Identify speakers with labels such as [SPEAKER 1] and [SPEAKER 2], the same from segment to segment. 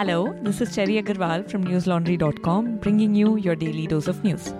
[SPEAKER 1] Hello, this is Cherry Agarwal from newslaundry.com bringing you your daily dose of news.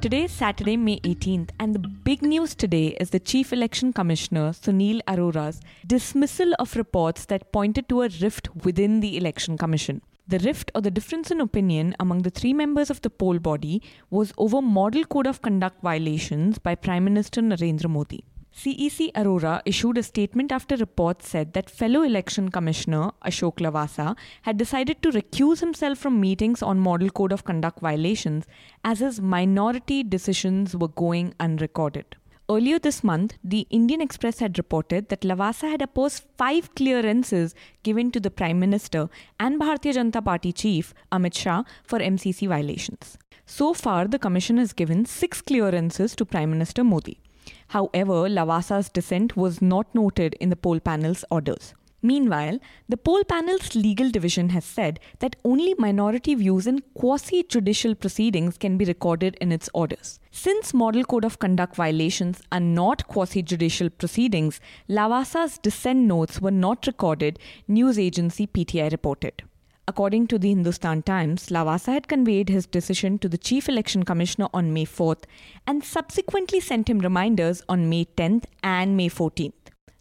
[SPEAKER 1] Today is Saturday, May 18th, and the big news today is the Chief Election Commissioner Sunil Arora's dismissal of reports that pointed to a rift within the Election Commission. The rift or the difference in opinion among the three members of the poll body was over Model Code of Conduct violations by Prime Minister Narendra Modi. CEC Arora issued a statement after reports said that fellow election commissioner Ashok Lavasa had decided to recuse himself from meetings on Model Code of Conduct violations as his minority decisions were going unrecorded. Earlier this month, the Indian Express had reported that Lavasa had opposed five clearances given to the Prime Minister and Bharatiya Janata Party chief Amit Shah for MCC violations. So far, the Commission has given six clearances to Prime Minister Modi. However, Lavasa's dissent was not noted in the poll panel's orders. Meanwhile, the poll panel's legal division has said that only minority views in quasi judicial proceedings can be recorded in its orders. Since Model Code of Conduct violations are not quasi judicial proceedings, Lavasa's dissent notes were not recorded, news agency PTI reported. According to the Hindustan Times, Lavasa had conveyed his decision to the Chief Election Commissioner on May 4th and subsequently sent him reminders on May 10th and May 14th.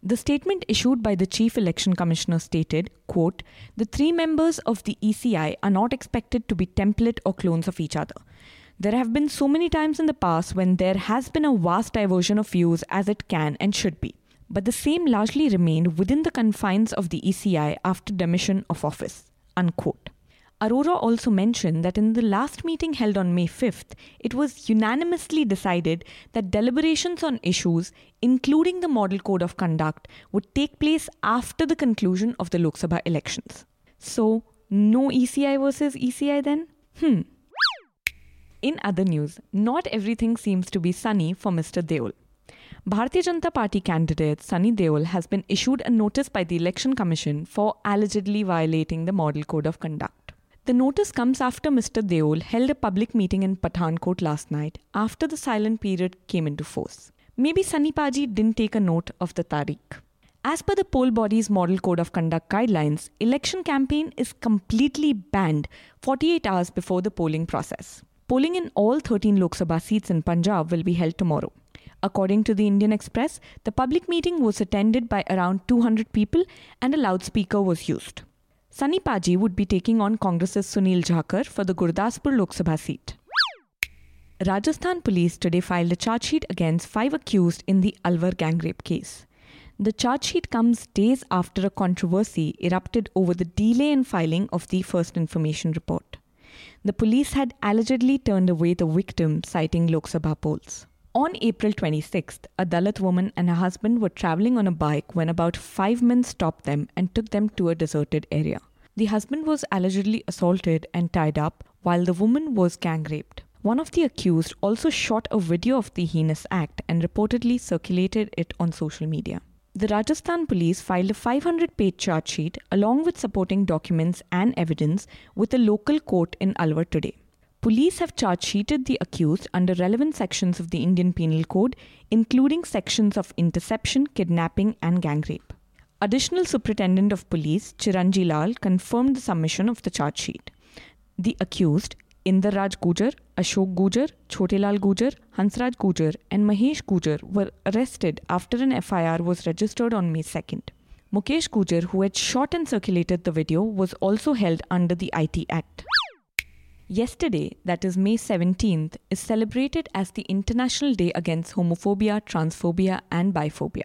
[SPEAKER 1] The statement issued by the Chief Election Commissioner stated, quote, The three members of the ECI are not expected to be template or clones of each other. There have been so many times in the past when there has been a vast diversion of views as it can and should be, but the same largely remained within the confines of the ECI after demission of office. Unquote. Arora also mentioned that in the last meeting held on May 5th, it was unanimously decided that deliberations on issues, including the Model Code of Conduct, would take place after the conclusion of the Lok Sabha elections. So, no ECI versus ECI then? Hmm. In other news, not everything seems to be sunny for Mr. Deol. Bharatiya Janata Party candidate Sunny Deol has been issued a notice by the Election Commission for allegedly violating the Model Code of Conduct. The notice comes after Mr. Deol held a public meeting in Pathankot last night after the silent period came into force. Maybe Sunny Paji didn't take a note of the tareekh. As per the poll body's Model Code of Conduct guidelines, election campaign is completely banned 48 hours before the polling process. Polling in all 13 Lok Sabha seats in Punjab will be held tomorrow. According to the Indian Express, the public meeting was attended by around 200 people and a loudspeaker was used. Sunny Paji would be taking on Congress's Sunil Jakhar for the Gurdaspur Lok Sabha seat. Rajasthan police today filed a charge sheet against five accused in the Alwar gang rape case. The charge sheet comes days after a controversy erupted over the delay in filing of the first information report. The police had allegedly turned away the victim, citing Lok Sabha polls. On April 26th, a Dalit woman and her husband were traveling on a bike when about five men stopped them and took them to a deserted area. The husband was allegedly assaulted and tied up, while the woman was gang raped. One of the accused also shot a video of the heinous act and reportedly circulated it on social media. The Rajasthan police filed a 500 page charge sheet along with supporting documents and evidence with a local court in Alwar today. Police have charge sheeted the accused under relevant sections of the Indian Penal Code, including sections of interception, kidnapping, and gang rape. Additional Superintendent of Police Chiranji Lal confirmed the submission of the charge sheet. The accused, Inder Raj Gujar, Ashok Gujar, Chotelal Gujar, Hansraj Gujar, and Mahesh Gujar were arrested after an FIR was registered on May 2nd. Mukesh Gujar, who had shot and circulated the video, was also held under the IT Act. Yesterday, that is May 17th, is celebrated as the International Day Against Homophobia, Transphobia, and Biphobia.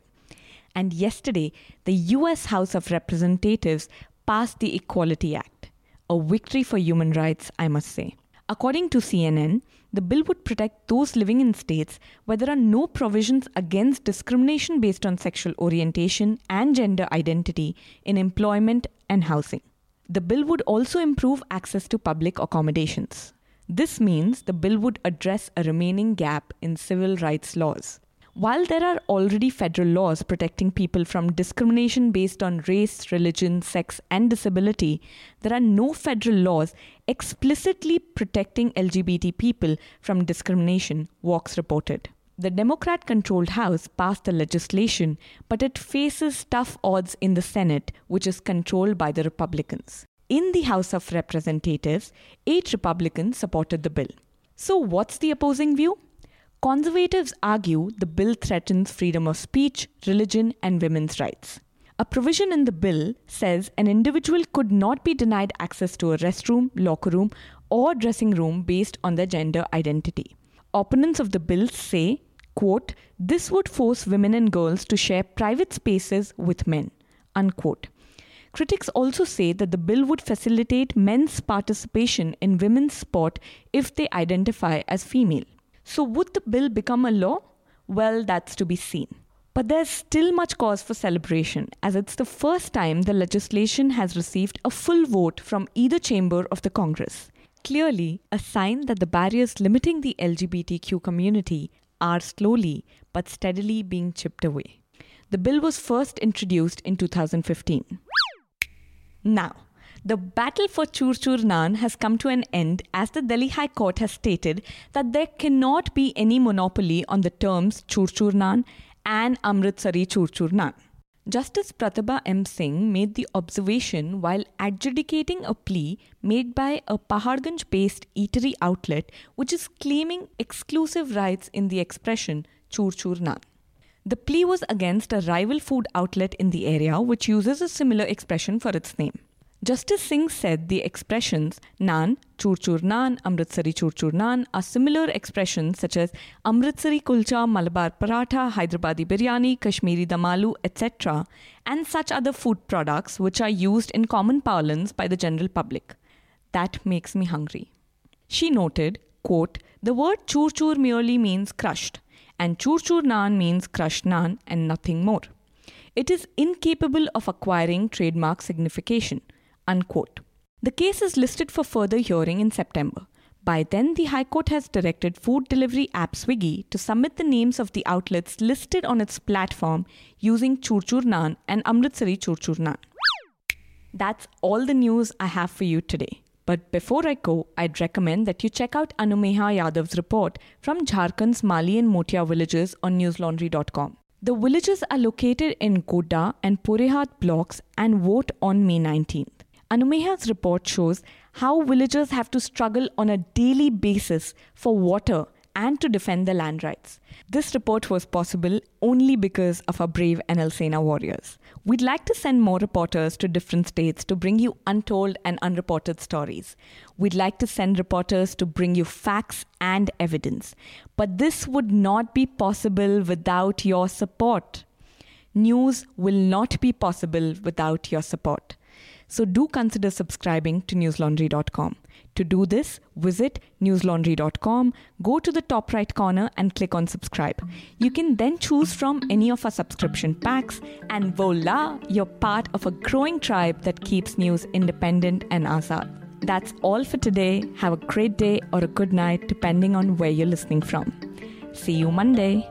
[SPEAKER 1] And yesterday, the US House of Representatives passed the Equality Act, a victory for human rights, I must say. According to CNN, the bill would protect those living in states where there are no provisions against discrimination based on sexual orientation and gender identity in employment and housing. The bill would also improve access to public accommodations. This means the bill would address a remaining gap in civil rights laws. While there are already federal laws protecting people from discrimination based on race, religion, sex, and disability, there are no federal laws explicitly protecting LGBT people from discrimination, Vox reported. The Democrat controlled House passed the legislation, but it faces tough odds in the Senate, which is controlled by the Republicans. In the House of Representatives, eight Republicans supported the bill. So, what's the opposing view? Conservatives argue the bill threatens freedom of speech, religion, and women's rights. A provision in the bill says an individual could not be denied access to a restroom, locker room, or dressing room based on their gender identity. Opponents of the bill say quote, this would force women and girls to share private spaces with men, unquote. Critics also say that the bill would facilitate men's participation in women's sport if they identify as female. So, would the bill become a law? Well, that's to be seen. But there's still much cause for celebration, as it's the first time the legislation has received a full vote from either chamber of the Congress. Clearly, a sign that the barriers limiting the LGBTQ community are slowly but steadily being chipped away. The bill was first introduced in 2015. Now, the battle for Chur Chur Naan has come to an end as the Delhi High Court has stated that there cannot be any monopoly on the terms Chur Chur Naan and Amritsari Chur Chur Naan. Justice Pratibha M. Singh made the observation while adjudicating a plea made by a Paharganj based eatery outlet which is claiming exclusive rights in the expression Chur Chur Naan. The plea was against a rival food outlet in the area which uses a similar expression for its name. Justice Singh said the expressions naan, chur chur naan, Amritsari chur chur naan are similar expressions such as Amritsari kulcha, Malabar paratha, Hyderabadi biryani, Kashmiri dum aloo, etc., and such other food products which are used in common parlance by the general public. That makes me hungry. She noted, quote, the word chur chur merely means crushed, and chur chur naan means crushed naan and nothing more. It is incapable of acquiring trademark signification Unquote. The case is listed for further hearing in September. By then, the High Court has directed food delivery app Swiggy to submit the names of the outlets listed on its platform using Churchur Naan and Amritsari Churchur Naan. That's all the news I have for you today. But before I go, I'd recommend that you check out Anumeha Yadav's report from Jharkhand's Mali and Motia villages on newslaundry.com. The villages are located in Godda and Poreyahat blocks and vote on May 19th. Anumeha's report shows how villagers have to struggle on a daily basis for water and to defend their land rights. This report was possible only because of our brave NL Sena warriors. We'd like to send more reporters to different states to bring you untold and unreported stories. We'd like to send reporters to bring you facts and evidence. But this would not be possible without your support. News will not be possible without your support. So do consider subscribing to newslaundry.com. To do this, visit newslaundry.com, go to the top right corner and click on subscribe. You can then choose from any of our subscription packs, and voila, you're part of a growing tribe that keeps news independent and azad. That's all for today. Have a great day or a good night, depending on where you're listening from. See you Monday.